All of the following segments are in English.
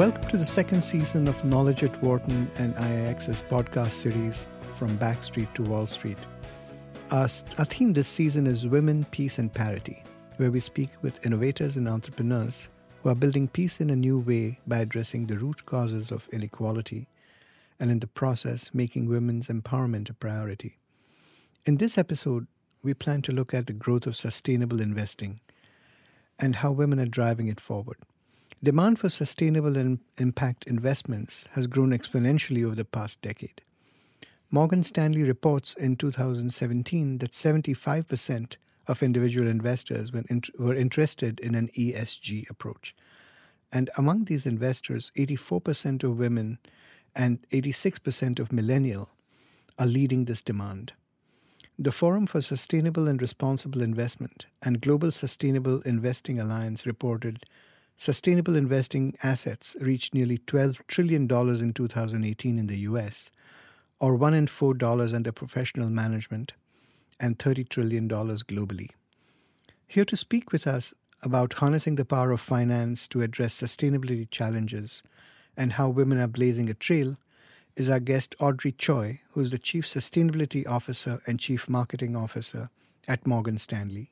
Welcome to the second season of Knowledge at Wharton and IIX's podcast series, From Backstreet to Wall Street. Our, our theme this season is Women, Peace, and Parity, where we speak with innovators and entrepreneurs who are building peace in a new way by addressing the root causes of inequality and, in the process, making women's empowerment a priority. In this episode, we plan to look at the growth of sustainable investing and how women are driving it forward. Demand for sustainable and impact investments has grown exponentially over the past decade. Morgan Stanley reports in 2017 that 75% of individual investors were interested in an ESG approach. And among these investors, 84% of women and 86% of millennial are leading this demand. The Forum for Sustainable and Responsible Investment and Global Sustainable Investing Alliance reported Sustainable investing assets reached nearly $12 trillion in 2018 in the US, or one in four dollars under professional management, and $30 trillion globally. Here to speak with us about harnessing the power of finance to address sustainability challenges and how women are blazing a trail is our guest Audrey Choi, who is the Chief Sustainability Officer and Chief Marketing Officer at Morgan Stanley.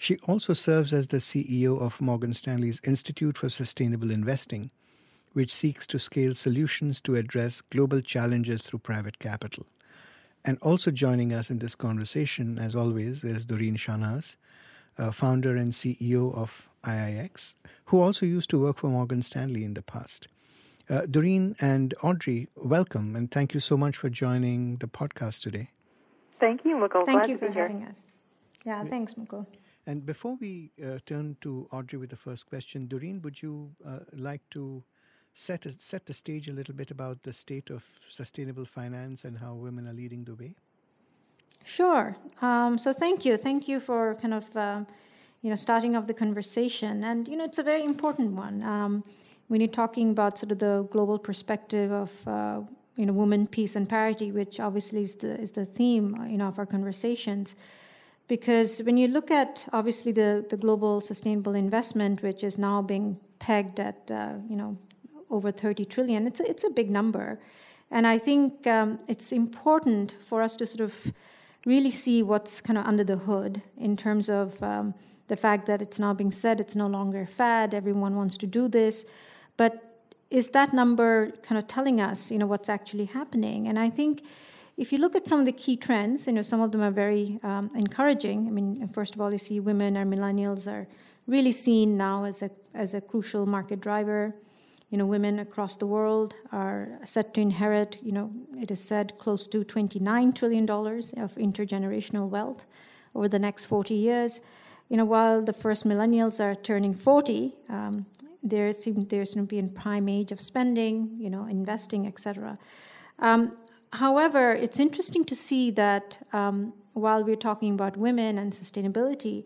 She also serves as the CEO of Morgan Stanley's Institute for Sustainable Investing, which seeks to scale solutions to address global challenges through private capital. And also joining us in this conversation, as always, is Durreen Shahnaz, uh, founder and CEO of IIX, who also used to work for Morgan Stanley in the past. Uh, Durreen and Audrey, welcome, and thank you so much for joining the podcast today. Thank you, Mukul. Thank Glad you for be having us. Yeah, thanks, Mukul. And before we uh, turn to Audrey with the first question, Durreen, would you uh, like to set a, set the stage a little bit about the state of sustainable finance and how women are leading the way? Sure. Um, so thank you, thank you for kind of um, you know starting off the conversation, and you know it's a very important one um, when you're talking about sort of the global perspective of uh, you know women, peace, and parity, which obviously is the is the theme you know of our conversations. Because when you look at obviously the, the global sustainable investment, which is now being pegged at uh, you know over 30 trillion, it's a, it's a big number, and I think um, it's important for us to sort of really see what's kind of under the hood in terms of um, the fact that it's now being said it's no longer a fad, everyone wants to do this, but is that number kind of telling us you know what's actually happening? And I think if you look at some of the key trends, you know, some of them are very um, encouraging. I mean, first of all, you see women or millennials are really seen now as a as a crucial market driver. You know, women across the world are set to inherit, you know, it is said close to $29 trillion of intergenerational wealth over the next 40 years. You know, while the first millennials are turning 40, um, there seems there's going to be in prime age of spending, you know, investing, etc. Um, however, it's interesting to see that um, while we're talking about women and sustainability,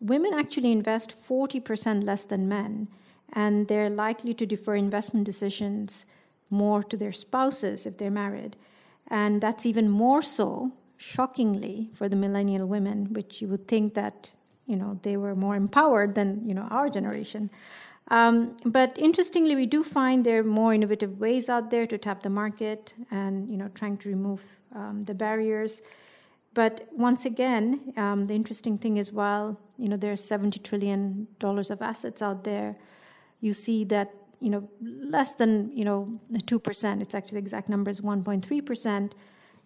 women actually invest 40% less than men, and they're likely to defer investment decisions more to their spouses if they're married. And that's even more so, shockingly, for the millennial women, which you would think that you know they were more empowered than you know our generation. Um, but interestingly, we do find there are more innovative ways out there to tap the market and you know trying to remove um, the barriers. But once again, um, the interesting thing is while you know there's 70 trillion dollars of assets out there, you see that you know less than you know two percent. It's actually the exact number is 1.3 percent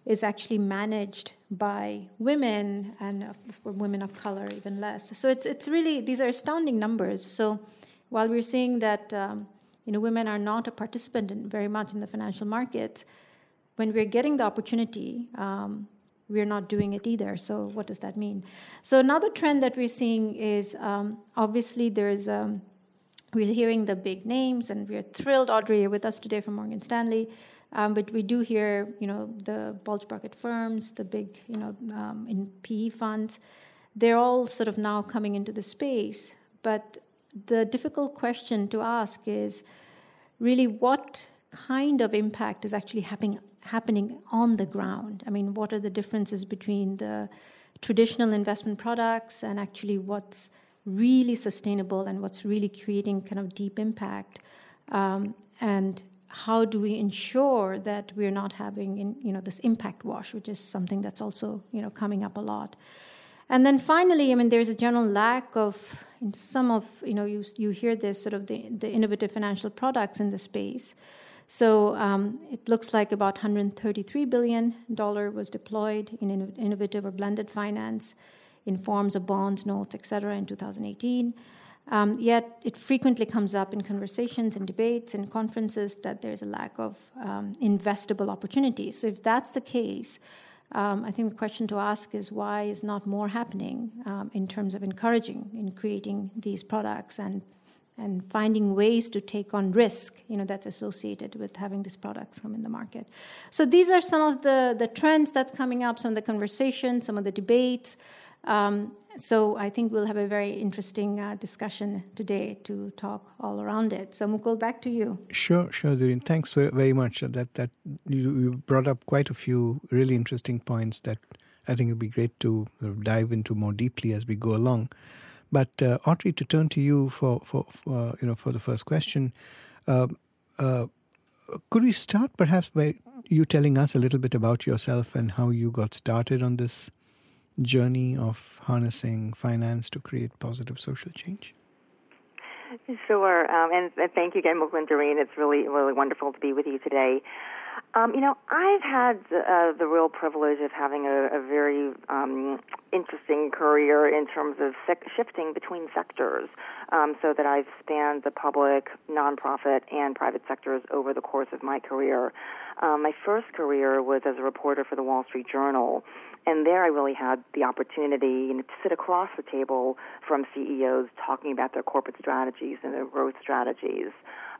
is actually managed by women and for women of color even less. So it's it's really these are astounding numbers. So while we're seeing that um, you know women are not a participant in, very much in the financial markets, when we're getting the opportunity, um, we're not doing it either. So what does that mean? So another trend that we're seeing is um, obviously there's um, we're hearing the big names, and we're thrilled. Audrey, you're with us today from Morgan Stanley. Um, but we do hear, you know, the bulge bracket firms, the big, you know, um, in PE funds, they're all sort of now coming into the space. But the difficult question to ask is really what kind of impact is actually happening happening on the ground? I mean, what are the differences between the traditional investment products and actually what's really sustainable and what's really creating kind of deep impact? Um, and how do we ensure that we're not having in, you know this impact wash which is something that's also you know coming up a lot and then finally i mean there's a general lack of in some of you know you you hear this sort of the, the innovative financial products in the space so um, it looks like about 133 billion dollar was deployed in innovative or blended finance in forms of bonds notes etc in 2018 um, yet it frequently comes up in conversations and debates and conferences that there's a lack of um, investable opportunities. So if that's the case, um, I think the question to ask is why is not more happening um, in terms of encouraging in creating these products and and finding ways to take on risk, you know, that's associated with having these products come in the market. So these are some of the the trends that's coming up, some of the conversations, some of the debates. Um, so I think we'll have a very interesting uh, discussion today to talk all around it. So Mukul, back to you. Sure, sure, Durreen. Thanks very, very much. That that you, you, brought up quite a few really interesting points that I think it would be great to dive into more deeply as we go along. But uh, Audrey, to turn to you for for, for you know for the first question. Uh, uh, could we start perhaps by you telling us a little bit about yourself and how you got started on this journey of harnessing finance to create positive social change? Sure, um, and, and, thank you again, Mukul Durreen. It's really, really wonderful to be with you today. Um, you know, I've had uh, the real privilege of having a, a very um, interesting career in terms of sec- shifting between sectors, um, so that I've spanned the public, nonprofit, and private sectors over the course of my career. Um, my first career was as a reporter for the Wall Street Journal, and there I really had the opportunity you know, to sit across the table from CEOs talking about their corporate strategies and their growth strategies.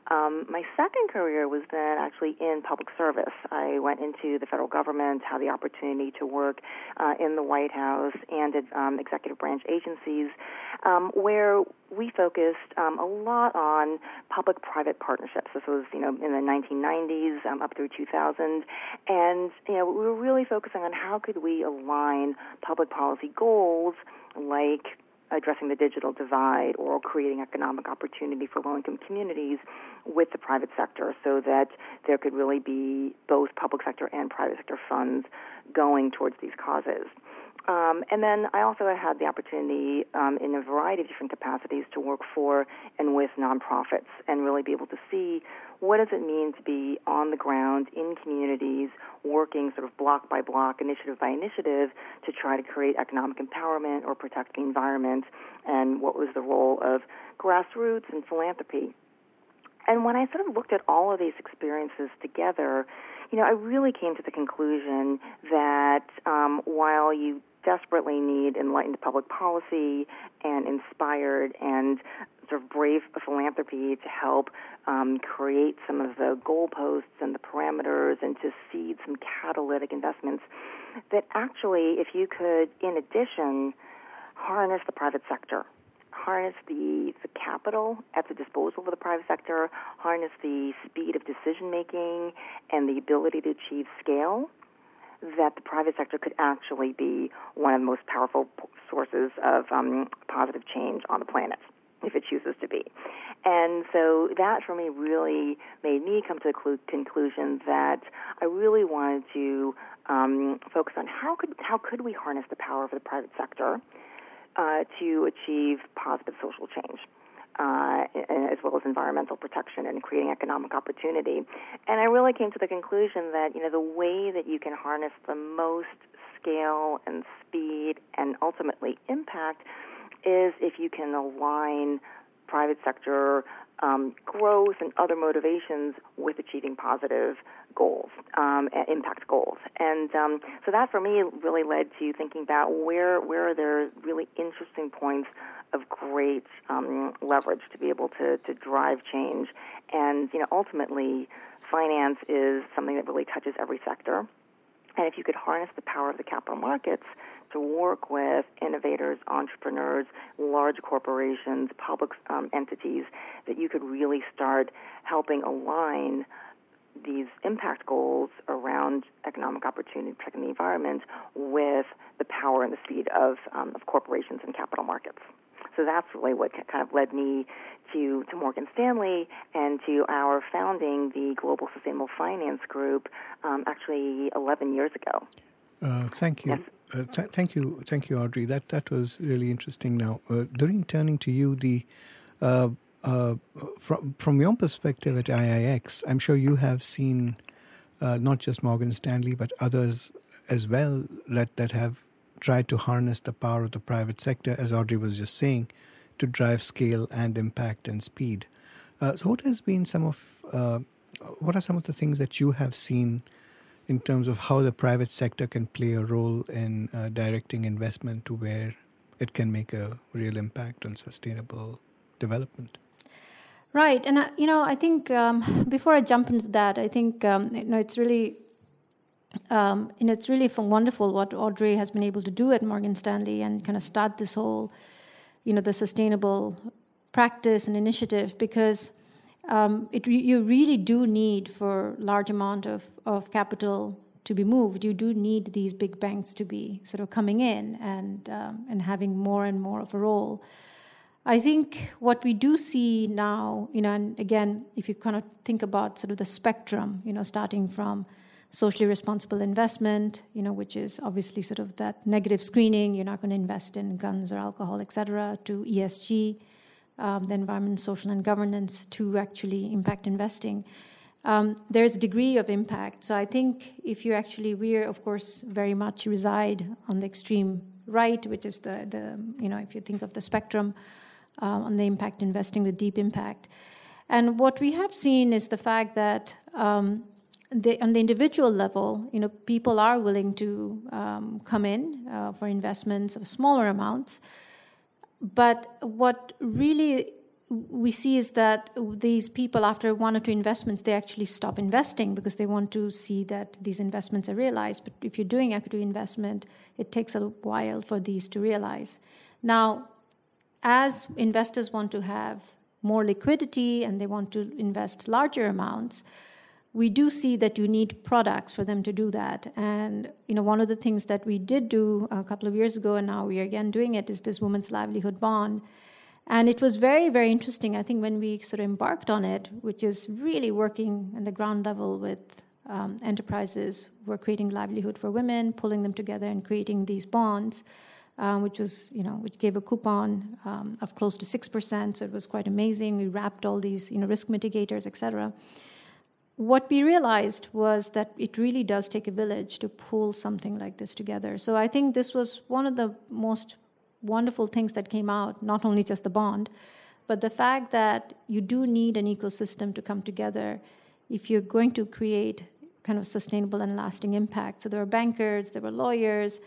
Um, my second career was then actually in public service. I went into the federal government, had the opportunity to work uh, in the White House and at um, executive branch agencies, um, where we focused um, a lot on public-private partnerships. This was, you know, in the 1990s um, up through 2000, and you know, we were really focusing on how could we align public policy goals like addressing the digital divide or creating economic opportunity for low income communities with the private sector so that there could really be both public sector and private sector funds going towards these causes. Um, and then I also had the opportunity um, in a variety of different capacities to work for and with nonprofits and really be able to see what does it mean to be on the ground in communities, working sort of block by block, initiative by initiative to try to create economic empowerment or protect the environment, and what was the role of grassroots and philanthropy. And when I sort of looked at all of these experiences together, you know, I really came to the conclusion that um, while you desperately need enlightened public policy and inspired and sort of brave philanthropy to help um, create some of the goalposts and the parameters and to seed some catalytic investments. That actually, if you could, in addition, harness the private sector, harness the, the capital at the disposal of the private sector, harness the speed of decision making and the ability to achieve scale that the private sector could actually be one of the most powerful sources of um, positive change on the planet if it chooses to be. And so that for me really made me come to the conclusion that I really wanted to um, focus on how could how could we harness the power of the private sector uh, to achieve positive social change uh, as well as environmental protection and creating economic opportunity. And I really came to the conclusion that you know the way that you can harness the most scale and speed and ultimately impact is if you can align private sector um, growth and other motivations with achieving positive goals, um, impact goals. And um, so that for me really led to thinking about where where are there really interesting points of great um, leverage to be able to, to drive change. And you know, ultimately, finance is something that really touches every sector. And if you could harness the power of the capital markets to work with innovators, entrepreneurs, large corporations, public um, entities, that you could really start helping align these impact goals around economic opportunity, protecting the environment, with the power and the speed of, um, of corporations and capital markets. so that's really what kind of led me to, to Morgan Stanley and to our founding the Global Sustainable Finance Group um, actually 11 years ago. Uh, thank you. Yes. Uh, th- thank you, thank you, Audrey. That that was really interesting. Now, uh, Durreen turning to you, the uh, uh, from from your perspective at IIX, I'm sure you have seen uh, not just Morgan Stanley but others as well that that have tried to harness the power of the private sector, as Audrey was just saying, to drive scale and impact and speed. so, what has been some of what are some of the things that you have seen? In terms of how the private sector can play a role in uh, directing investment to where it can make a real impact on sustainable development. Right, and uh, you know, I think um, before I jump into that, I think um, you know it's really, um, you know, it's really wonderful what Audrey has been able to do at Morgan Stanley and kind of start this whole, you know, the sustainable practice and initiative because um, it re- you really do need for large amount of, of capital to be moved. You do need these big banks to be sort of coming in and um, and having more and more of a role. I think what we do see now, you know, and again, if you kind of think about sort of the spectrum, you know, starting from socially responsible investment, you know, which is obviously sort of that negative screening, you're not going to invest in guns or alcohol, et cetera, to ESG, um, the environment, social, and governance to actually impact investing. Um, there's a degree of impact. So I think if you actually, we're of course very much reside on the extreme right, which is the, the you know, if you think of the spectrum uh, on the impact investing with deep impact. And what we have seen is the fact that um, the, on the individual level, you know, people are willing to um, come in uh, for investments of smaller amounts. But what really we see is that these people, after one or two investments, they actually stop investing because they want to see that these investments are realized. But if you're doing equity investment, it takes a while for these to realize. Now, as investors want to have more liquidity and they want to invest larger amounts, we do see that you need products for them to do that. And you know, one of the things that we did do a couple of years ago, and now we are again doing it, is this women's livelihood bond. And it was very, very interesting. I think when we sort of embarked on it, which is really working at the ground level with um, enterprises who are creating livelihood for women, pulling them together and creating these bonds, um, which was, you know, which gave a coupon um, of close to six percent. So it was quite amazing. We wrapped all these, you know, risk mitigators, et cetera what we realized was that it really does take a village to pull something like this together. So I think this was one of the most wonderful things that came out, not only just the bond, but the fact that you do need an ecosystem to come together if you're going to create kind of sustainable and lasting impact. So there were bankers, there were lawyers,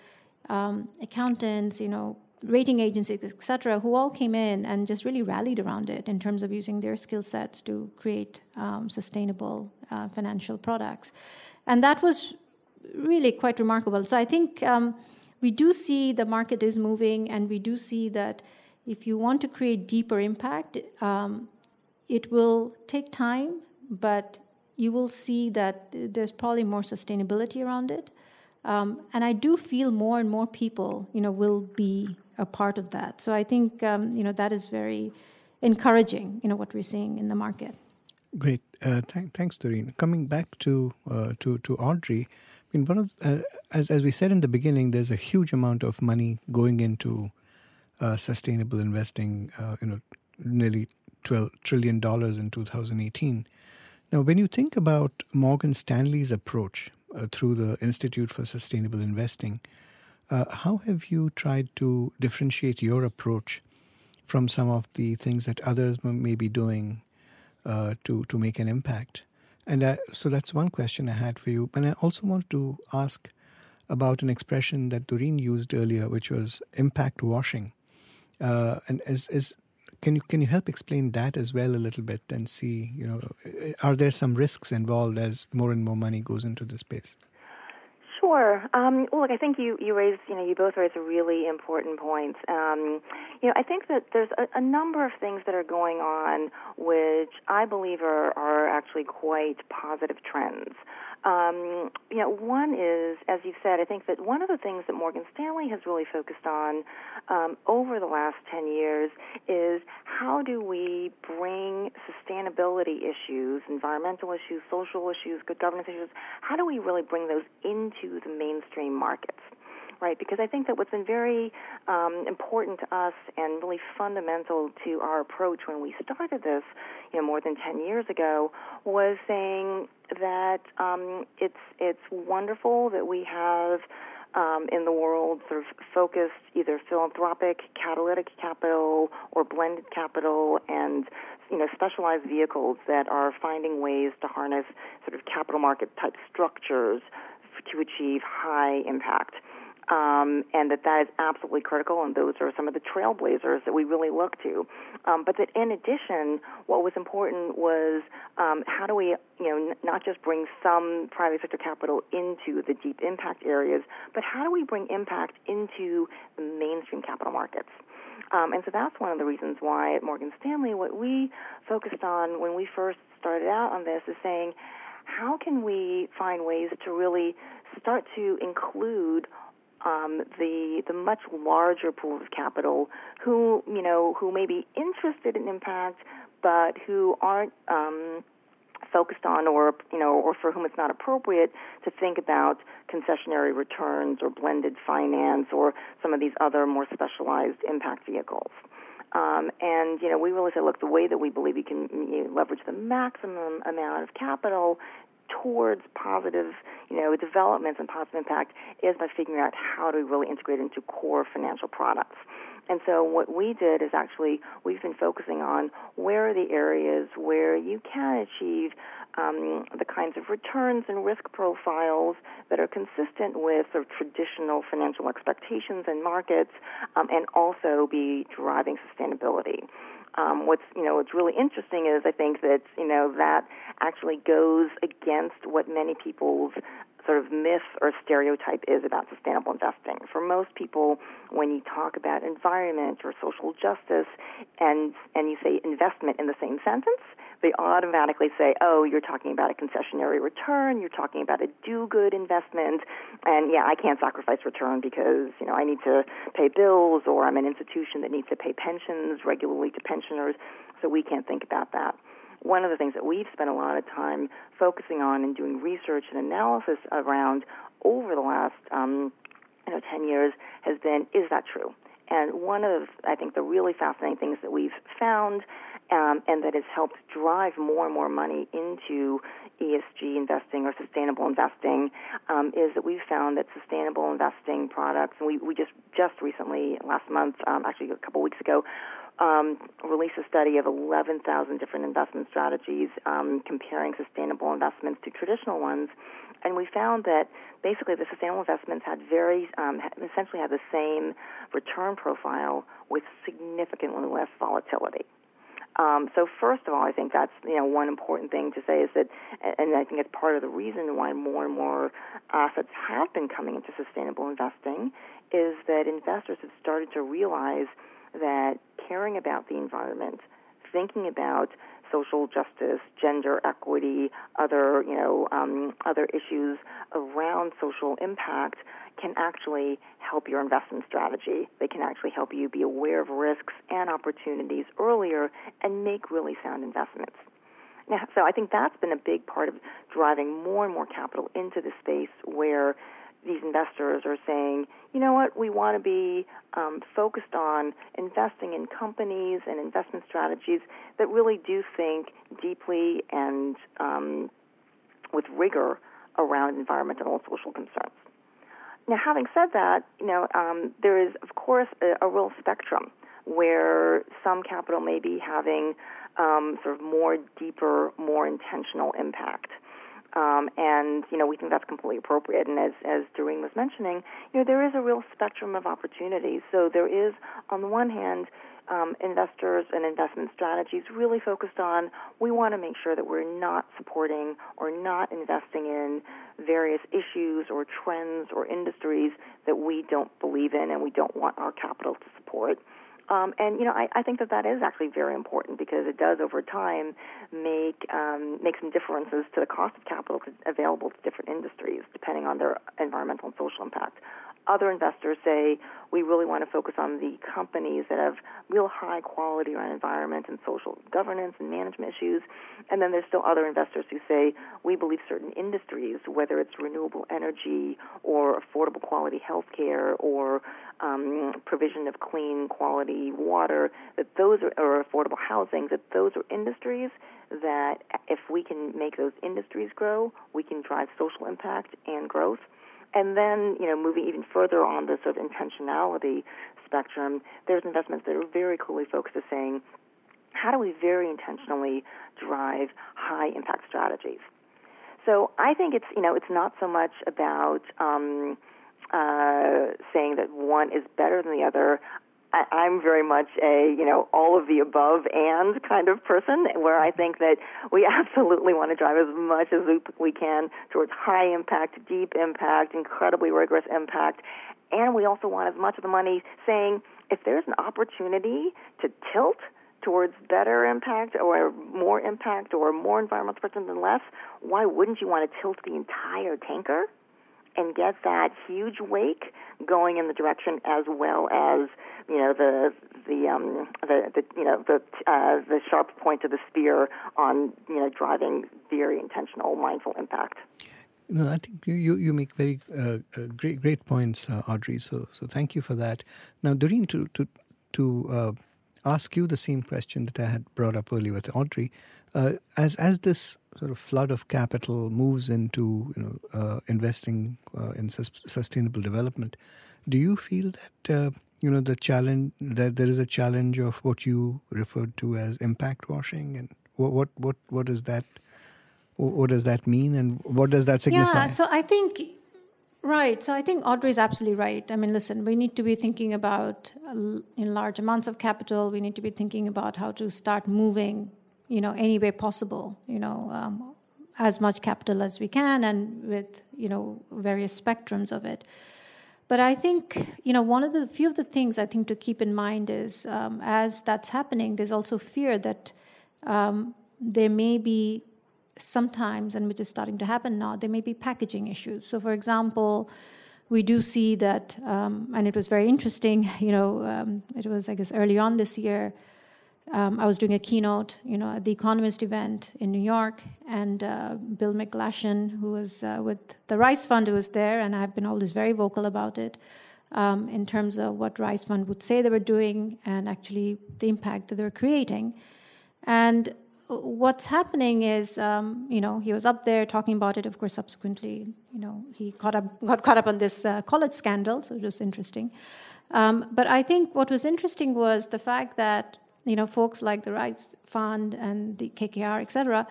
um, accountants, you know, rating agencies, etc., who all came in and just really rallied around it in terms of using their skill sets to create um, sustainable uh, financial products. And that was really quite remarkable. So I think um, we do see the market is moving, and we do see that if you want to create deeper impact, um, it will take time, but you will see that there's probably more sustainability around it. Um, and I do feel more and more people, you know, will be a part of that. So I think, um, you know, that is very encouraging, you know, what we're seeing in the market. Great, uh, th- thanks, Durreen. Coming back to uh, to to Audrey, I mean, one of uh, as as we said in the beginning, there's a huge amount of money going into uh, sustainable investing. Uh, you know, nearly twelve trillion dollars in 2018. Now, when you think about Morgan Stanley's approach uh, through the Institute for Sustainable Investing, how have you tried to differentiate your approach from some of the things that others may be doing uh, to to make an impact. And uh, so that's one question I had for you. And I also want to ask about an expression that Durreen used earlier, which was impact washing. Uh, and is can you can you help explain that as well a little bit and see you know are there some risks involved as more and more money goes into the space? Sure. Um, well, look, I think you, you raised, you know, you both raised really important point. Um, you know, I think that there's a, a, number of things that are going on which I believe are, are actually quite positive trends. Um, you know, one is, as you said, I think that one of the things that Morgan Stanley has really focused on um, over the last 10 years is how do we bring sustainability issues, environmental issues, social issues, good governance issues, how do we really bring those into the mainstream markets? Right? Because I think that what's been very um, important to us and really fundamental to our approach when we started this, you know, more than 10 years ago, was saying that um, it's it's wonderful that we have. Um, in the world, sort of focused either philanthropic, catalytic capital, or blended capital, and you know specialized vehicles that are finding ways to harness sort of capital market type structures to achieve high impact um, and that that is absolutely critical, and those are some of the trailblazers that we really look to. Um, but that in addition, what was important was um, how do we, you know, n- not just bring some private sector capital into the deep impact areas, but how do we bring impact into the mainstream capital markets? Um, and so that's one of the reasons why at Morgan Stanley, what we focused on when we first started out on this is saying, how can we find ways to really start to include um, the the much larger pool of capital who you know who may be interested in impact, but who aren't um, focused on or you know or for whom it's not appropriate to think about concessionary returns or blended finance or some of these other more specialized impact vehicles. Um, and you know, we really say, look, the way that we believe we can you know, leverage the maximum amount of capital towards positive, you know, developments and positive impact is by figuring out how to really integrate into core financial products. And so what we did is actually we've been focusing on where are the areas where you can achieve um, the kinds of returns and risk profiles that are consistent with sort of traditional financial expectations and markets, um, and also be driving sustainability um, what's you know what's really interesting is I think that you know that actually goes against what many people's sort of myth or stereotype is about sustainable investing. For most people, when you talk about environment or social justice and and you say investment in the same sentence, they automatically say, "Oh, you're talking about a concessionary return. You're talking about a do-good investment." And yeah, I can't sacrifice return because you know I need to pay bills, or I'm an institution that needs to pay pensions regularly to pensioners, so we can't think about that one of the things that we've spent a lot of time focusing on and doing research and analysis around over the last um, you know 10 years has been is that true? And one of I think the really fascinating things that we've found um, and that has helped drive more and more money into ESG investing or sustainable investing um, is that we've found that sustainable investing products, and we, we just just recently last month, um, actually a couple weeks ago, um, released a study of 11,000 different investment strategies um, comparing sustainable investments to traditional ones. And we found that basically the sustainable investments had very, um, essentially had the same return profile with significantly less volatility. Um, so first of all, I think that's you know one important thing to say is that, and I think it's part of the reason why more and more assets have been coming into sustainable investing, is that investors have started to realize that caring about the environment, thinking about social justice, gender equity, other you know um, other issues around social impact can actually help your investment strategy. They can actually help you be aware of risks and opportunities earlier and make really sound investments. Now, so I think that's been a big part of driving more and more capital into the space where these investors are saying, you know what, we want to be um, focused on investing in companies and investment strategies that really do think deeply and um, with rigor around environmental and social concerns. Now, having said that, you know, um, there is, of course, a, a, real spectrum where some capital may be having um, sort of more deeper, more intentional impact. Um, and you know we think that's completely appropriate. And as as Durreen was mentioning, you know there is a real spectrum of opportunities. So there is, on the one hand, um, investors and investment strategies really focused on we want to make sure that we're not supporting or not investing in various issues or trends or industries that we don't believe in and we don't want our capital to support. Um, and you know, I, I think that that is actually very important because it does, over time, make um, make some differences to the cost of capital available to different industries, depending on their environmental and social impact. Other investors say we really want to focus on the companies that have real high quality around environment and social governance and management issues. And then there's still other investors who say we believe certain industries, whether it's renewable energy or affordable quality health care or um, provision of clean quality water, that those are, or affordable housing, that those are industries that if we can make those industries grow, we can drive social impact and growth. And then, you know, moving even further on the sort of intentionality spectrum, there's investments that are very clearly focused on saying, how do we very intentionally drive high impact strategies? So I think it's, you know, it's not so much about um, uh, saying that one is better than the other. I, am very much a, you know, all of the above and kind of person where I think that we absolutely want to drive as much as we can towards high impact, deep impact, incredibly rigorous impact. And we also want as much of the money saying if there's an opportunity to tilt towards better impact or more impact or more environmental protection than less, why wouldn't you want to tilt the entire tanker? And get that huge wake going in the direction as well as you know the the um the, the you know the uh, the sharp point of the spear on you know driving very intentional mindful impact. No, I think you, you, make very uh, uh, great great points, uh, Audrey. So so thank you for that. Now, Durreen, to to to uh, ask you the same question that I had brought up earlier with Audrey, uh, as as this sort of flood of capital moves into you know uh, investing uh, in sus- sustainable development, do you feel that uh, you know the challenge that there is a challenge of what you referred to as impact washing, and what what what what does that what does that mean, and what does that signify? Yeah, so I think Right. So I think Audrey is absolutely right. I mean, listen, we need to be thinking about in large amounts of capital. We need to be thinking about how to start moving you know, any way possible, you know, um, as much capital as we can and with, you know, various spectrums of it. But I think, you know, one of the few of the things I think to keep in mind is um, as that's happening, there's also fear that um, there may be sometimes, and which is starting to happen now, there may be packaging issues. So, for example, we do see that, um, and it was very interesting, you know, um, it was, I guess, early on this year um, I was doing a keynote, you know, at the Economist event in New York, and uh, Bill McGlashan, who was uh, with the Rise Fund, was there, and I've been always very vocal about it um, in terms of what Rise Fund would say they were doing and actually the impact that they were creating. And what's happening is, um, you know, he was up there talking about it. Of course, subsequently, you know, he caught up, got caught up on this uh, college scandal, so it was interesting. Um, but I think what was interesting was the fact that you know, folks like the Rise Fund and the KKR, et cetera,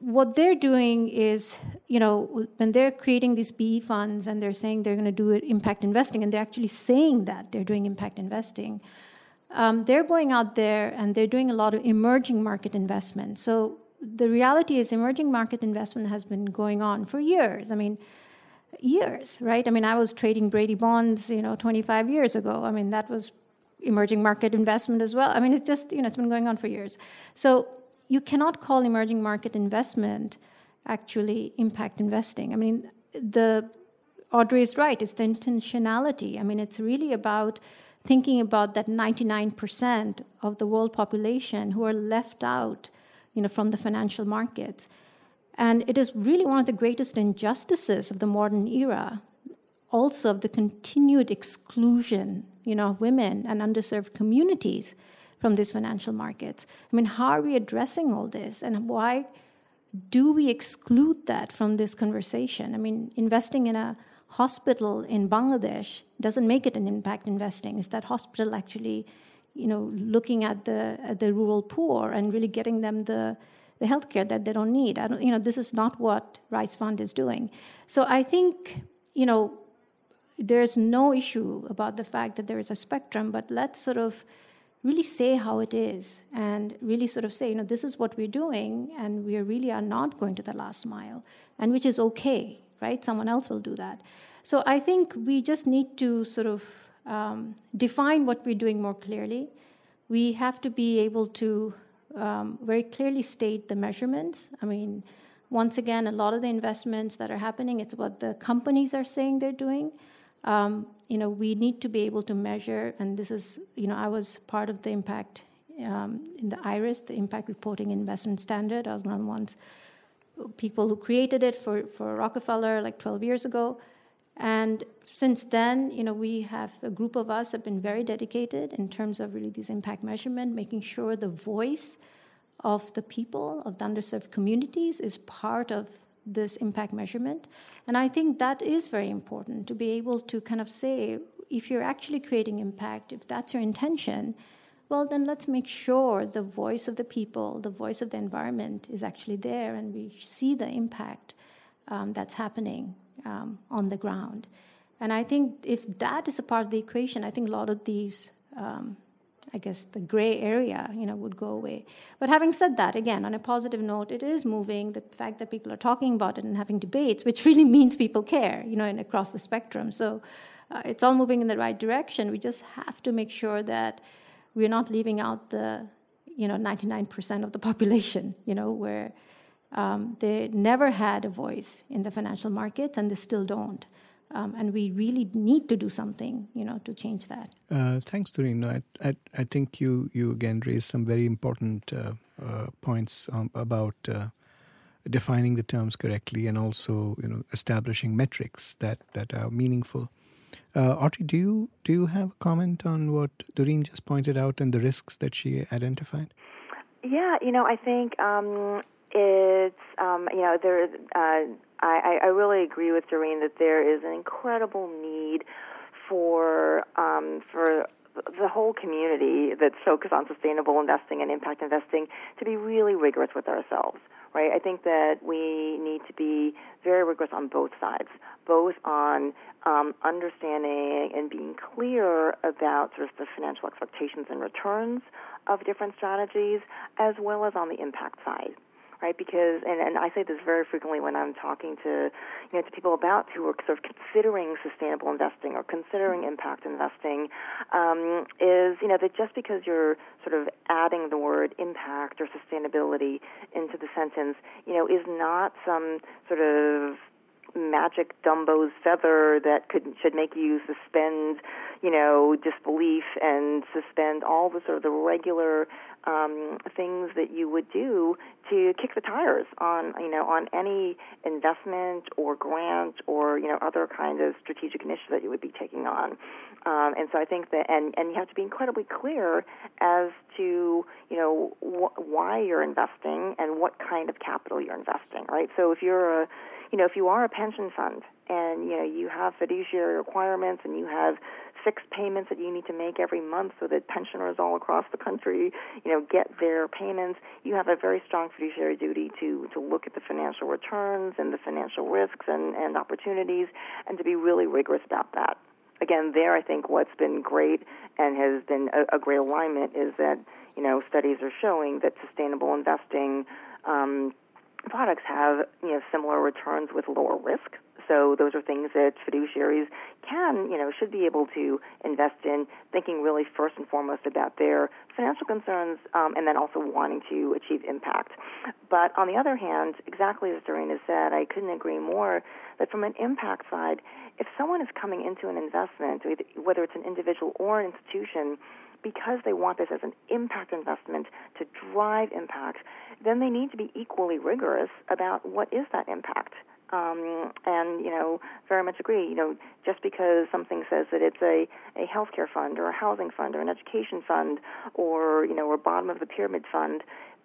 what they're doing is, you know, when they're creating these PE funds and they're saying they're going to do impact investing, and they're actually saying that they're doing impact investing, um, they're going out there and they're doing a lot of emerging market investment. So the reality is, emerging market investment has been going on for years. I mean, years, right? I mean, I was trading Brady bonds, you know, 25 years ago. I mean, that was emerging market investment as well. I mean, it's just, you know, it's been going on for years. So you cannot call emerging market investment actually impact investing. I mean, the Audrey is right, it's the intentionality. I mean, it's really about thinking about that 99% of the world population who are left out, you know, from the financial markets. And it is really one of the greatest injustices of the modern era, also of the continued exclusion you know, of women and underserved communities from these financial markets. I mean, how are we addressing all this, and why do we exclude that from this conversation? I mean, investing in a hospital in Bangladesh doesn't make it an impact investing. Is that hospital actually, you know, looking at the at the rural poor and really getting them the the healthcare that they don't need. I don't, you know, this is not what Rise Fund is doing. So I think, you know, there's no issue about the fact that there is a spectrum, but let's sort of really say how it is and really sort of say, you know, this is what we're doing, and we really are not going to the last mile, and which is okay, right? Someone else will do that. So I think we just need to sort of um, define what we're doing more clearly. We have to be able to um, very clearly state the measurements. I mean, once again, a lot of the investments that are happening, it's what the companies are saying they're doing. Um, you know, we need to be able to measure, and this is, you know, I was part of the impact um, in the IRIS, the Impact Reporting Investment Standard. I was one of the ones, people who created it for, for Rockefeller like 12 years ago. And since then, you know, we have a group of us have been very dedicated in terms of really this impact measurement, making sure the voice of the people of the underserved communities is part of this impact measurement. And I think that is very important to be able to kind of say, if you're actually creating impact, if that's your intention, well, then let's make sure the voice of the people, the voice of the environment is actually there and we see the impact um, that's happening um, on the ground. And I think if that is a part of the equation, I think a lot of these, um, I guess, the gray area, you know, would go away. But having said that, again, on a positive note, it is moving. The fact that people are talking about it and having debates, which really means people care, you know, and across the spectrum. So uh, it's all moving in the right direction. We just have to make sure that we're not leaving out the, you know, 99% of the population, you know, where um, they never had a voice in the financial markets, and they still don't. Um, and we really need to do something, you know, to change that. Uh, thanks, Durreen. I, I, I, think you you again raised some very important uh, uh, points um, about uh, defining the terms correctly and also, you know, establishing metrics that that are meaningful. Uh, Audrey, do you do you have a comment on what Durreen just pointed out and the risks that she identified? Yeah, you know, I think um, it's um, you know there. Uh, I, I really agree with Durreen that there is an incredible need for um, for the whole community that's focused on sustainable investing and impact investing to be really rigorous with ourselves right? I think that we need to be very rigorous on both sides, both on um, understanding and being clear about sort of the financial expectations and returns of different strategies, as well as on the impact side right? Because and, and I say this very frequently when I'm talking to you know to people about who are sort of considering sustainable investing or considering impact investing, um, is you know that just because you're sort of adding the word impact or sustainability into the sentence, you know, is not some sort of magic Dumbo's feather that could should make you suspend, you know, disbelief and suspend all the sort of the regular um, things that you would do to kick the tires on, you know, on any investment or grant or you know other kind of strategic initiative that you would be taking on. Um, and so I think that, and and you have to be incredibly clear as to you know wh- why you're investing and what kind of capital you're investing, right? So if you're a you know, if you are a pension fund and you know you have fiduciary requirements and you have fixed payments that you need to make every month so that pensioners all across the country, you know, get their payments, you have a very strong fiduciary duty to to look at the financial returns and the financial risks and, and opportunities and to be really rigorous about that. Again, there I think what's been great and has been a, a great alignment is that, you know, studies are showing that sustainable investing um, products have you know similar returns with lower risk. So those are things that fiduciaries can, you know, should be able to invest in, thinking really first and foremost about their financial concerns, um, and then also wanting to achieve impact. But on the other hand, exactly as Durreen has said, I couldn't agree more that from an impact side, if someone is coming into an investment, whether it's an individual or an institution, because they want this as an impact investment to drive impact, then they need to be equally rigorous about what is that impact. Um, and you know, very much agree. You know, just because something says that it's a a healthcare fund or a housing fund or an education fund or you know, a bottom of the pyramid fund,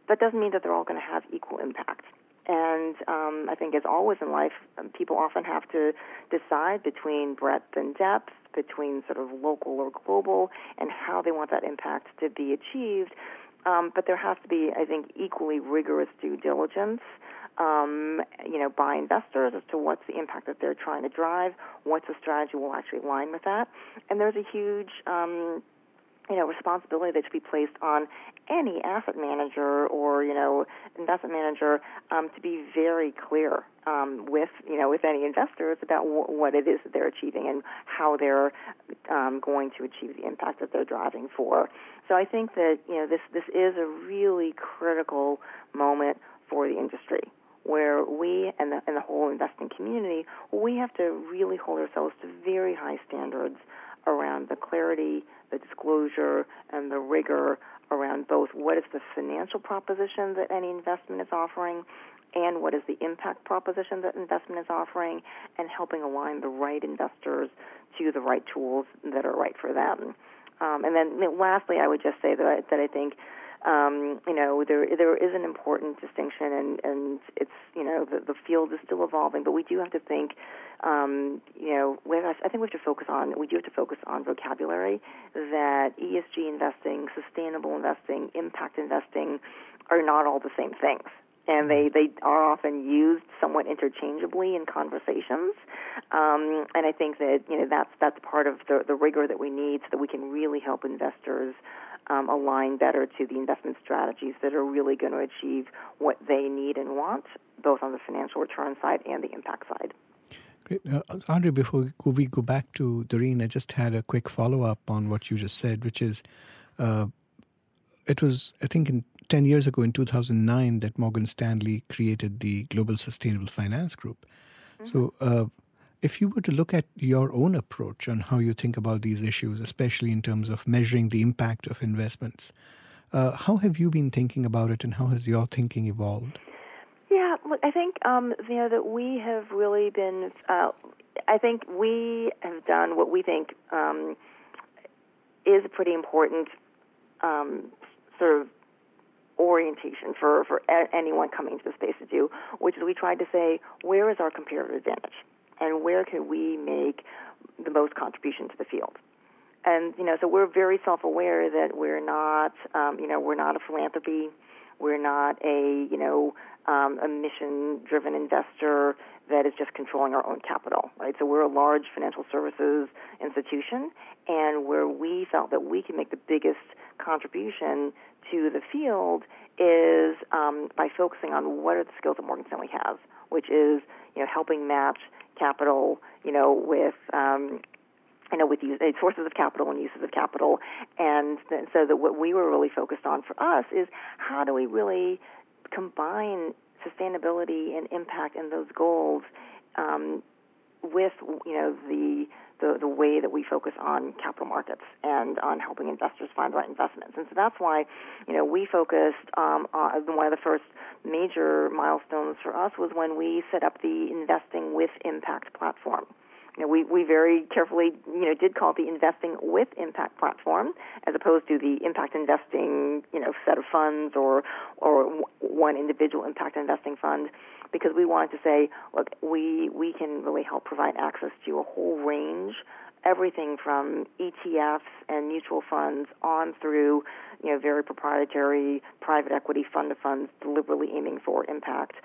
that doesn't mean that they're all going to have equal impact. And um, I think, as always in life, people often have to decide between breadth and depth, between sort of local or global, and how they want that impact to be achieved. Um, but there has to be, I think, equally rigorous due diligence um, you know, by investors as to what's the impact that they're trying to drive, what's the strategy will actually align with that, and there's a huge um, you know, responsibility that should be placed on any asset manager or you know investment manager um, to be very clear um, with you know with any investors about w- what it is that they're achieving and how they're um, going to achieve the impact that they're driving for. So I think that you know this this is a really critical moment for the industry where we and the, and the whole investing community, we have to really hold ourselves to very high standards around the clarity, the disclosure, and the rigor around both what is the financial proposition that any investment is offering and what is the impact proposition that investment is offering and helping align the right investors to the right tools that are right for them. Um, and then lastly, I would just say that I, that I think um, you know, there there is an important distinction, and and it's you know the the field is still evolving, but we do have to think, um, you know, I think we have to focus on we do have to focus on vocabulary that ESG investing, sustainable investing, impact investing, are not all the same things and they, they are often used somewhat interchangeably in conversations. Um, and I think that you know that's that's part of the, the rigor that we need so that we can really help investors um, align better to the investment strategies that are really going to achieve what they need and want, both on the financial return side and the impact side. Great. Uh, Audrey, before we go back to Durreen, I just had a quick follow up on what you just said, which is uh, it was, I think, in 10 years ago in 2009 that Morgan Stanley created the Global Sustainable Finance Group. Mm-hmm. So, uh, if you were to look at your own approach on how you think about these issues, especially in terms of measuring the impact of investments, uh, how have you been thinking about it, and how has your thinking evolved? Yeah, look, I think um, you know that we have really been. Uh, I think we have done what we think um, is a pretty important um, sort of orientation for for anyone coming to the space to do, which is we tried to say where is our comparative advantage and where can we make the most contribution to the field. And you know, so we're very self-aware that we're not, um, you know, we're not a philanthropy, we're not a, you know, um, a mission-driven investor that is just controlling our own capital, right? So we're a large financial services institution, and where we felt that we can make the biggest contribution to the field is um, by focusing on what are the skills that Morgan Stanley has, which is you know helping match capital, you know, with um, you know, with use, uh, sources of capital and uses of capital, and so that what we were really focused on for us is how do we really combine sustainability and impact and those goals um, with you know the, the the way that we focus on capital markets and on helping investors find the right investments. And so that's why you know we focused um, on one of the first major milestones for us was when we set up the Investing with Impact platform. You know, we, we very carefully, you know, did call it the investing with impact platform, as opposed to the impact investing, you know, set of funds or or one individual impact investing fund because we wanted to say, look, we we can really help provide access to a whole range, everything from ETFs and mutual funds on through, you know, very proprietary private equity fund of funds, deliberately aiming for impact.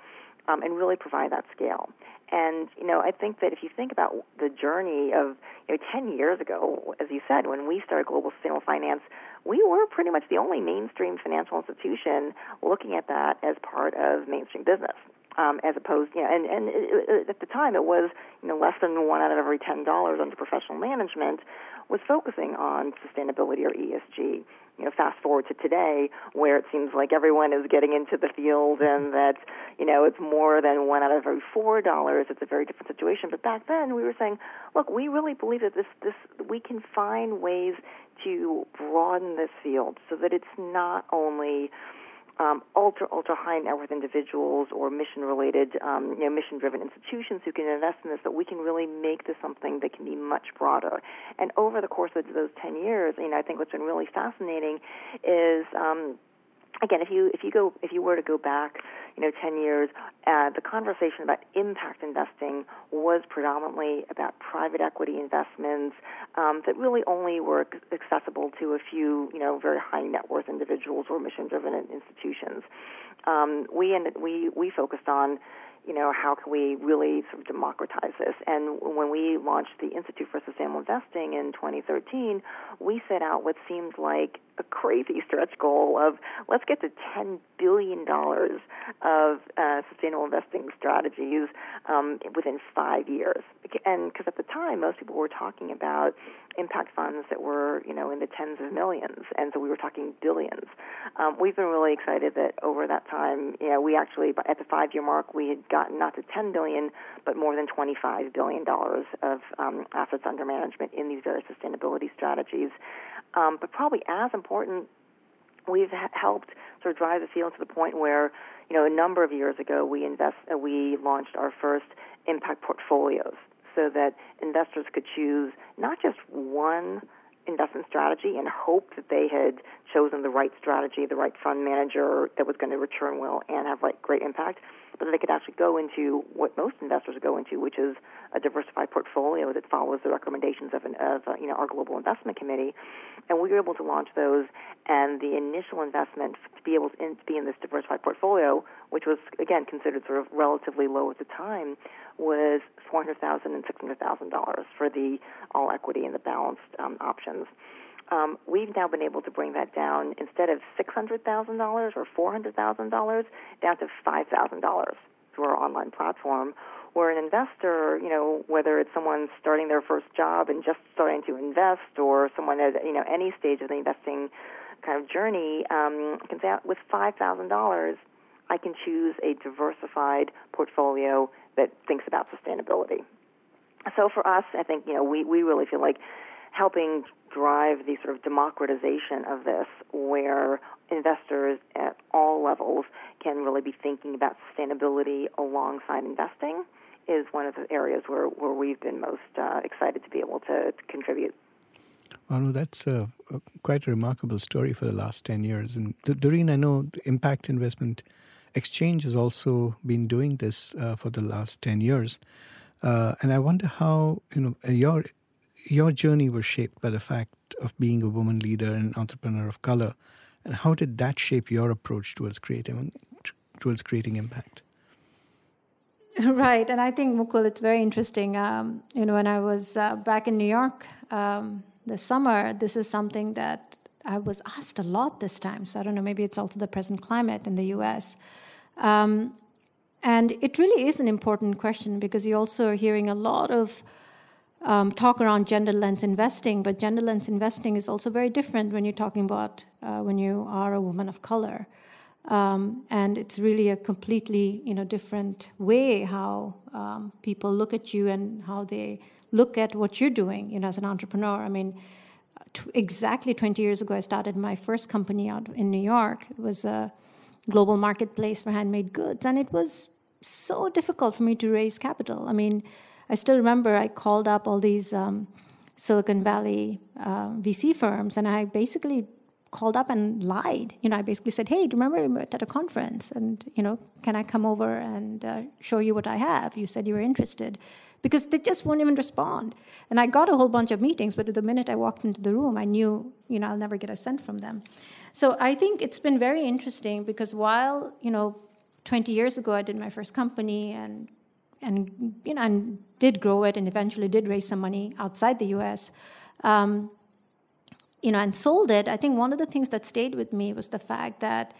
Um, and really provide that scale. And you know, I think that if you think about the journey of you know, 10 years ago, as you said, when we started Global Sustainable Finance, we were pretty much the only mainstream financial institution looking at that as part of mainstream business um, as opposed, you know, and, and it, at the time it was, you know, less than one out of every ten dollars under professional management was focusing on sustainability or ESG. You know, fast forward to today, where it seems like everyone is getting into the field, and that you know it's more than one out of every four dollars. It's a very different situation. But back then, we were saying, look, we really believe that this this we can find ways to broaden this field so that it's not only um, ultra ultra high net worth individuals or mission related um, you know mission driven institutions who can invest in this that we can really make this something that can be much broader. And over the course of those 10 years you know I think what's been really fascinating is um, again, if you if you go if you were to go back, you know, ten years, uh, the conversation about impact investing was predominantly about private equity investments um, that really only were accessible to a few, you know, very high net worth individuals or mission driven institutions. Um, we ended, we we focused on you know, how can we really sort of democratize this? And when we launched the Institute for Sustainable Investing in 2013, we set out what seemed like a crazy stretch goal of let's get to $10 billion of uh, sustainable investing strategies um, within five years. And because at the time, most people were talking about impact funds that were, you know, in the tens of millions, and so we were talking billions. Um, we've been really excited that over that time, you know, we actually at the five-year mark we had gotten not to 10 billion, but more than 25 billion dollars of um, assets under management in these various sustainability strategies. Um, but probably as important, we've helped sort of drive the field to the point where, you know, a number of years ago we invest uh, we launched our first impact portfolios so that investors could choose not just one investment strategy and hope that they had chosen the right strategy, the right fund manager that was going to return well and have like great impact, but they could actually go into what most investors go into, which is a diversified portfolio that follows the recommendations of, an, of uh, you know our global investment committee, and we were able to launch those. And the initial investment to be able to, in, to be in this diversified portfolio, which was again considered sort of relatively low at the time, was four hundred thousand and six hundred thousand dollars for the all equity and the balanced um, options. Um, we've now been able to bring that down instead of six hundred thousand dollars or four hundred thousand dollars down to five thousand dollars through our online platform. Where an investor, you know, whether it's someone starting their first job and just starting to invest, or someone at you know any stage of the investing kind of journey, um, can say with five thousand dollars, I can choose a diversified portfolio that thinks about sustainability. So for us, I think you know we we really feel like helping drive the sort of democratization of this, where investors at all levels can really be thinking about sustainability alongside investing, is one of the areas where, where we've been most uh, excited to be able to, to contribute. No, that's a, a, quite a remarkable story for the last 10 years. And Durreen, I know Impact Investment Exchange has also been doing this uh, for the last 10 years. Uh, and I wonder how, you know, your your journey was shaped by the fact of being a woman leader and entrepreneur of color. And how did that shape your approach towards creating towards creating impact? Right, and I think Mukul, it's very interesting. Um, you know, when I was uh, back in New York um, this summer, this is something that I was asked a lot this time. So I don't know, maybe it's also the present climate in the U.S. Um, and it really is an important question because you also are hearing a lot of um, talk around gender lens investing, but gender lens investing is also very different when you're talking about uh, when you are a woman of color. Um, and it's really a completely you know different way how um, people look at you and how they look at what you're doing you know as an entrepreneur. I mean t- exactly 20 years ago i started my first company out in new york. It was a global marketplace for handmade goods and it was so difficult for me to raise capital. I mean I still remember I called up all these um, Silicon Valley uh, VC firms, and I basically called up and lied. You know, I basically said, "Hey, do you remember we met at a conference? And you know, can I come over and uh, show you what I have? You said you were interested." Because they just won't even respond. And I got a whole bunch of meetings, but the minute I walked into the room, I knew, you know, I'll never get a cent from them. So I think it's been very interesting because while, you know, 20 years ago I did my first company and and you know and did grow it and eventually did raise some money outside the U.S. Um, you know, and sold it. I think one of the things that stayed with me was the fact that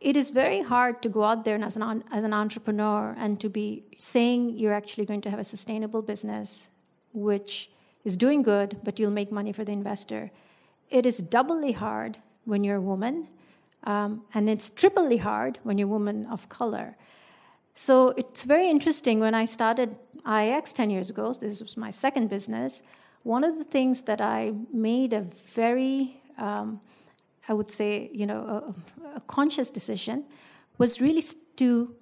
it is very hard to go out there as an as an entrepreneur and to be saying you're actually going to have a sustainable business, which is doing good, but you'll make money for the investor. It is doubly hard when you're a woman, um, and it's triply hard when you're a woman of color. So it's very interesting. When I started IIX 10 years ago, this was my second business, one of the things that I made a very, um, I would say, you know, a, a conscious decision was really to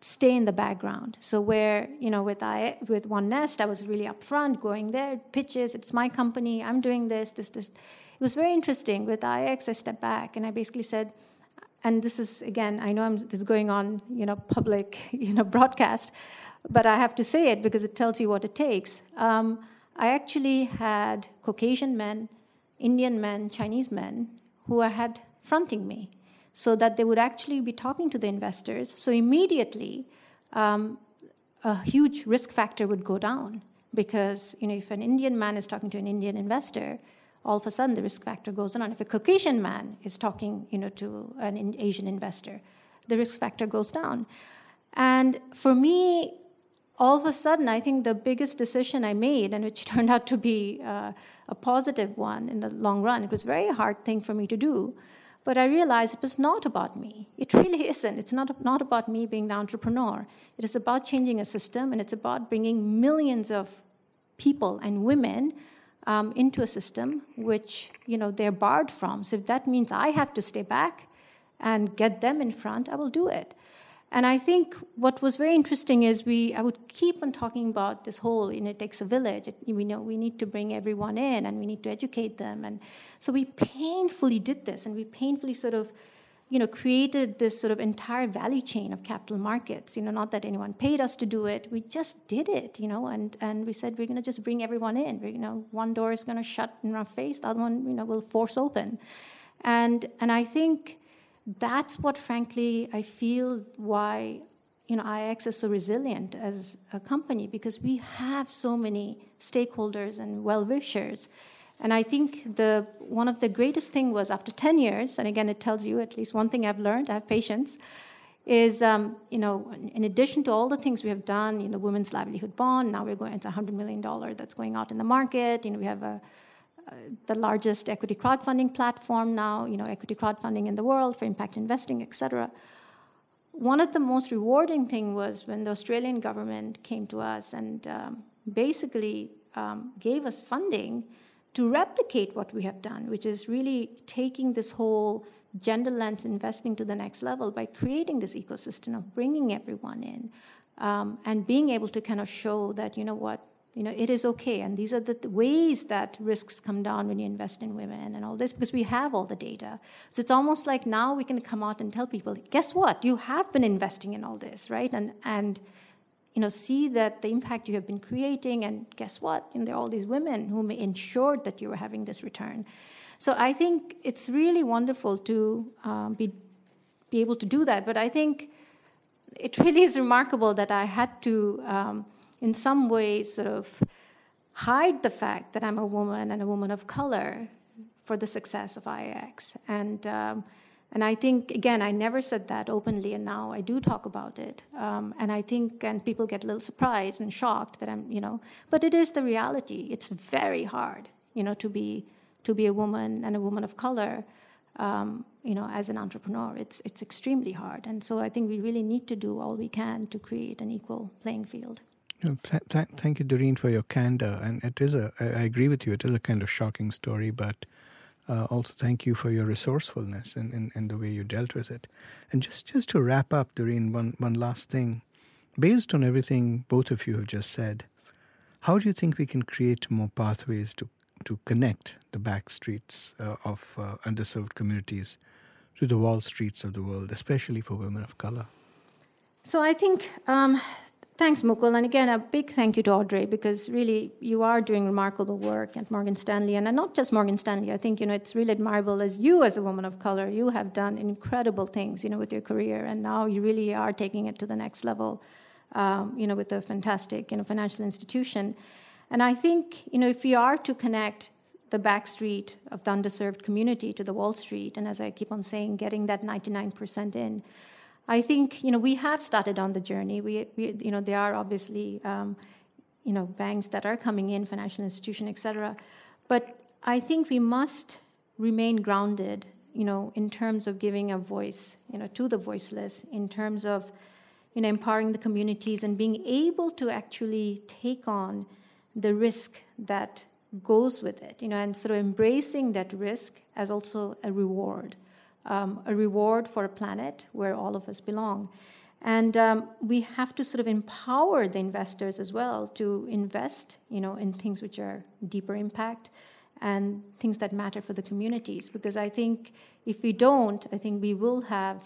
stay in the background. So where you know with I with One Nest, I was really upfront, going there, pitches. It's my company. I'm doing this, this, this. It was very interesting. With IIX, I stepped back and I basically said, and this is again, I know I'm, this is going on, you know, public, you know, broadcast, but I have to say it because it tells you what it takes. Um, I actually had Caucasian men, Indian men, Chinese men who I had fronting me so that they would actually be talking to the investors. So immediately, um, a huge risk factor would go down because you know if an Indian man is talking to an Indian investor, all of a sudden the risk factor goes down. If a Caucasian man is talking you know to an Asian investor, the risk factor goes down. And for me, all of a sudden, I think the biggest decision I made, and which turned out to be uh, a positive one in the long run, it was a very hard thing for me to do. But I realized it was not about me. It really isn't. It's not, not about me being the entrepreneur. It is about changing a system, and it's about bringing millions of people and women um, into a system which you know they're barred from. So if that means I have to stay back and get them in front, I will do it. And I think what was very interesting is we I would keep on talking about this whole you know it takes a village. It, we know we need to bring everyone in and we need to educate them. And so we painfully did this and we painfully sort of you know created this sort of entire value chain of capital markets. You know, not that anyone paid us to do it. We just did it, you know, and, and we said we're gonna just bring everyone in. We're, you know, one door is gonna shut in our face, the other one, you know, will force open. And and I think that's what, frankly, I feel why you know IIX is so resilient as a company because we have so many stakeholders and well wishers. And I think the one of the greatest thing was after 10 years, and again, it tells you at least one thing I've learned, I have patience, is, um, you know, in addition to all the things we have done, you know, Women's Livelihood Bond, now we're going, it's a $100 million that's going out in the market, you know, we have a the largest equity crowdfunding platform now, you know, equity crowdfunding in the world for impact investing, et cetera. One of the most rewarding thing was when the Australian government came to us and um, basically um, gave us funding to replicate what we have done, which is really taking this whole gender lens investing to the next level by creating this ecosystem of bringing everyone in um, and being able to kind of show that, you know what, you know it is okay. And these are the ways that risks come down when you invest in women and all this because we have all the data. So it's almost like now we can come out and tell people guess what? You have been investing in all this right? And and you know see that the impact you have been creating and guess what there are all these women who ensured that you were having this return so i think it's really wonderful to um, be be able to do that but i think it really is remarkable that i had to um, in some ways sort of hide the fact that I'm a woman and a woman of color for the success of IIX. And um, and I think again, I never said that openly, and now I do talk about it. Um, and I think, and people get a little surprised and shocked that I'm, you know, but it is the reality. It's very hard, you know, to be to be a woman and a woman of color. Um, you know, as an entrepreneur, it's it's extremely hard, and so I think we really need to do all we can to create an equal playing field. Th- th- thank you, Durreen, for your candor. And it is a, I agree with you, it is a kind of shocking story, but uh, also thank you for your resourcefulness and in, in, the way you dealt with it. And just, just to wrap up, Durreen, one, one last thing. Based on everything both of you have just said, how do you think we can create more pathways to, to connect the back streets uh, of uh, underserved communities to the wall streets of the world, especially for women of color? So I think um, Thanks, Mukul. And again, a big thank you to Audrey because really you are doing remarkable work at Morgan Stanley. And not just Morgan Stanley. I think, you know, it's really admirable as you, as a woman of color, you have done incredible things, you know, with your career. And now you really are taking it to the next level, um, you know, with a fantastic, you know, financial institution. And I think, you know, if we are to connect the back street of the underserved community to the Wall Street, and as I keep on saying, getting that 99% in, I think you know we have started on the journey. We, we you know there are obviously um, you know banks that are coming in, financial institution, etc. But I think we must remain grounded, you know, in terms of giving a voice, you know, to the voiceless, in terms of you know empowering the communities and being able to actually take on the risk that goes with it, you know, and sort of embracing that risk as also a reward um, a reward for a planet where all of us belong. And um, we have to sort of empower the investors as well to invest, you know, in things which are deeper impact, and things that matter for the communities. Because I think if we don't, I think we will have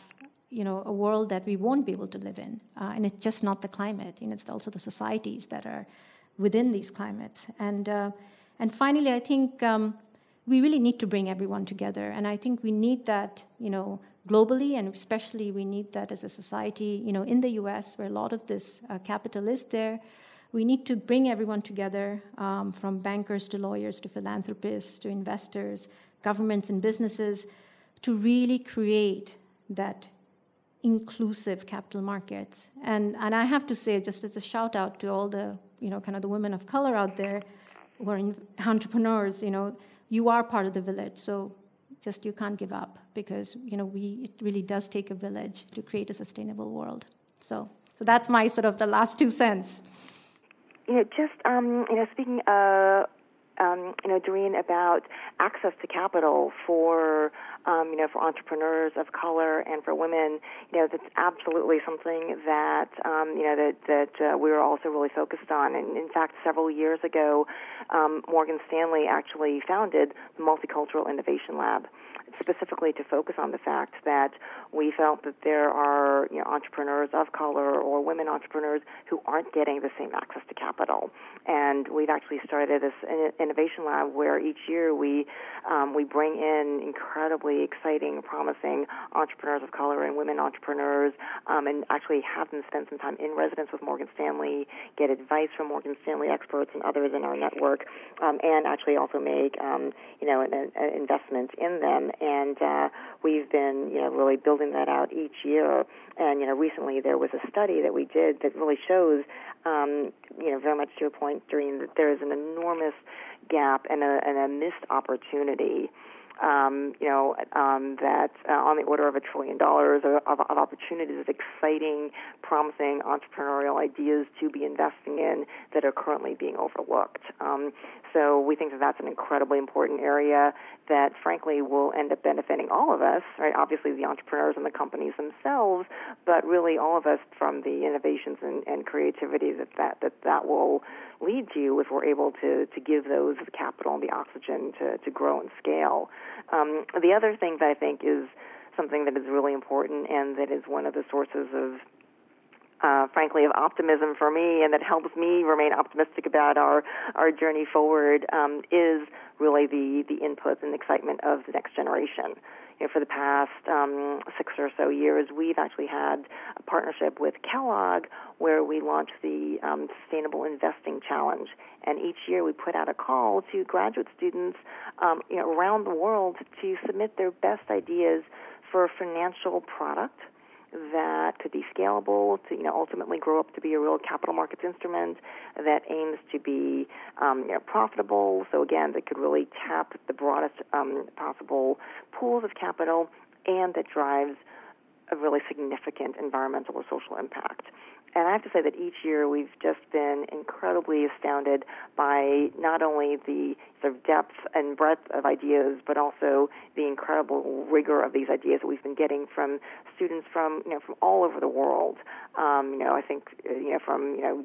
you know a world that we won't be able to live in, uh, and it's just not the climate. You know, it's also the societies that are within these climates. And uh, and finally, I think. Um, we really need to bring everyone together, and I think we need that, you know, globally, and especially we need that as a society. You know, in the U.S., where a lot of this uh, capital is there, we need to bring everyone together, um, from bankers to lawyers to philanthropists to investors, governments and businesses, to really create that inclusive capital markets. And and I have to say, just as a shout out to all the you know kind of the women of color out there who are entrepreneurs, you know, you are part of the village. So just you can't give up because you know we it really does take a village to create a sustainable world. So so that's my sort of the last two cents. You know, just um, you know, speaking uh, um, you know, Durreen, about access to capital for, um, you know, for entrepreneurs of color and for women. You know, that's absolutely something that, um, you know, that that uh, we were also really focused on. And in fact, several years ago, um, Morgan Stanley actually founded the Multicultural Innovation Lab specifically to focus on the fact that we felt that there are you know, entrepreneurs of color or women entrepreneurs who aren't getting the same access to capital. And we've actually started this innovation lab where each year we um, we bring in incredibly exciting, promising entrepreneurs of color and women entrepreneurs, um, and actually have them spend some time in residence with Morgan Stanley, get advice from Morgan Stanley experts and others in our network, um, and actually also make um, you know an, an investment in them and uh, we've been you know really building that out each year. And you know recently there was a study that we did that really shows um, you know very much to your point, Durreen, that there is an enormous gap and a, and a missed opportunity um, you know, um, that uh, on the order of a trillion dollars of, of, of opportunities, exciting, promising entrepreneurial ideas to be investing in that are currently being overlooked. Um, so we think that that's an incredibly important area that, frankly, will end up benefiting all of us. Right? Obviously, the entrepreneurs and the companies themselves, but really all of us from the innovations and, and creativity that that that that will lead to if we're able to to give those the capital and the oxygen to to grow and scale. Um, the other thing that I think is something that is really important and that is one of the sources of uh, frankly, of optimism for me, and that helps me remain optimistic about our our journey forward, um, is really the the input and excitement of the next generation. You know, for the past um, six or so years, we've actually had a partnership with Kellogg where we launched the um, Sustainable Investing Challenge, and each year we put out a call to graduate students, um, you know, around the world to submit their best ideas for a financial product that could be scalable to you know ultimately grow up to be a real capital markets instrument that aims to be um, you know, profitable. So again, that could really tap the broadest um, possible pools of capital and that drives a really significant environmental or social impact and I have to say that each year we've just been incredibly astounded by not only the sort of depth and breadth of ideas, but also the incredible rigor of these ideas that we've been getting from students from you know from all over the world. Um, you know, I think you know from you know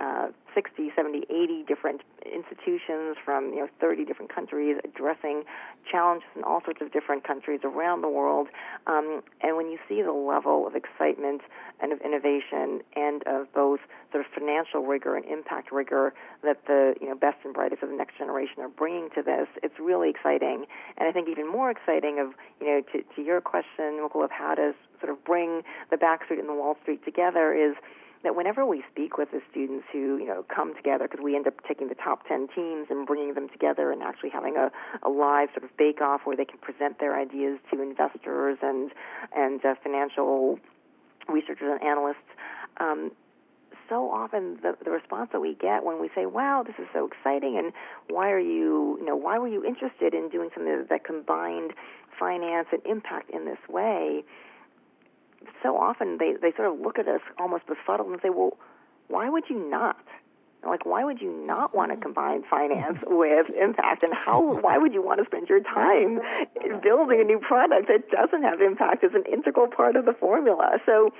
uh, 60, 70, 80 different institutions from you know 30 different countries addressing challenges in all sorts of different countries around the world. Um, and when you see the level of excitement and of innovation and of both sort of financial rigor and impact rigor that the you know best and brightest of the next generation are bringing to this, it's really exciting. And I think even more exciting of you know to, to your question, Mukul, of how to sort of bring the Backstreet and the Wall Street together is that whenever we speak with the students who you know come together, because we end up taking the top ten teams and bringing them together and actually having a, a live sort of bake off where they can present their ideas to investors and and uh, financial researchers and analysts. Um, so often the, the response that we get when we say, "Wow, this is so exciting," and why are you, you know, why were you interested in doing something that combined finance and impact in this way? So often they, they sort of look at us almost befuddled and say, well, why would you not? Like, why would you not want to combine finance with impact? And how? Why would you want to spend your time building a new product that doesn't have impact as an integral part of the formula? So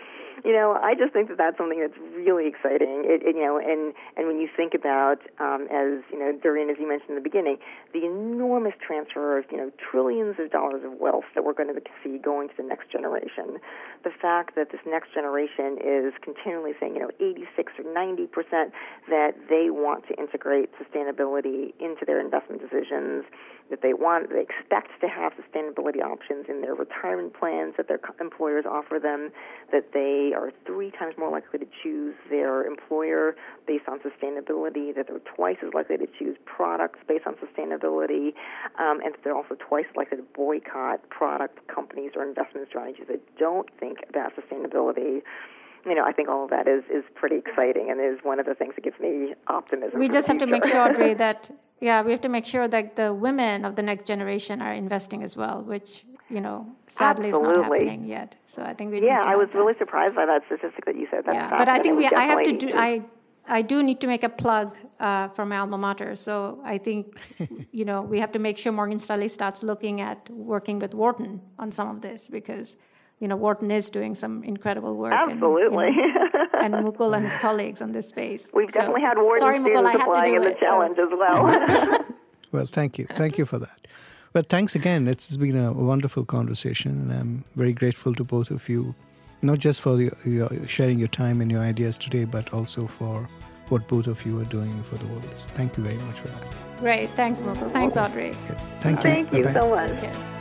you know, I just think that that's something that's really exciting. It, it, you know, and and when you think about, um, as you know, Durreen, as you mentioned in the beginning, the enormous transfer of you know trillions of dollars of wealth that we're going to see going to the next generation, the fact that this next generation is continually saying, you know, 86 or 90 percent that they want to integrate sustainability into their investment decisions, that they want, they expect to have sustainability options in their retirement plans that their employers offer them, that they are three times more likely to choose their employer based on sustainability, that they're twice as likely to choose products based on sustainability, um, and that they're also twice likely to boycott product companies or investment strategies that don't think about sustainability you know, I think all of that is is pretty exciting and is one of the things that gives me optimism. We just have to make sure, Audrey, that yeah, we have to make sure that the women of the next generation are investing as well, which you know, sadly Absolutely. is not happening yet. So I think we yeah, I was really surprised by that statistic that you said. That's yeah, but I think we I have to do I. I do need to make a plug uh, for my alma mater. So I think, you know, we have to make sure Morgan Stanley starts looking at working with Wharton on some of this because you know, Wharton is doing some incredible work. Absolutely. And, you know, and Mukul and his colleagues on this space. We've so, definitely had Wharton sorry, Mukul, I have to do in the it, challenge so. as well. well, thank you. Thank you for that. Well, thanks again. It's been a wonderful conversation, and I'm very grateful to both of you, not just for your, your sharing your time and your ideas today, but also for what both of you are doing for the world. Thank you very much for that. Great. Thanks, Mukul. Thanks, Audrey. Thank you. Thank you Bye-bye. so much.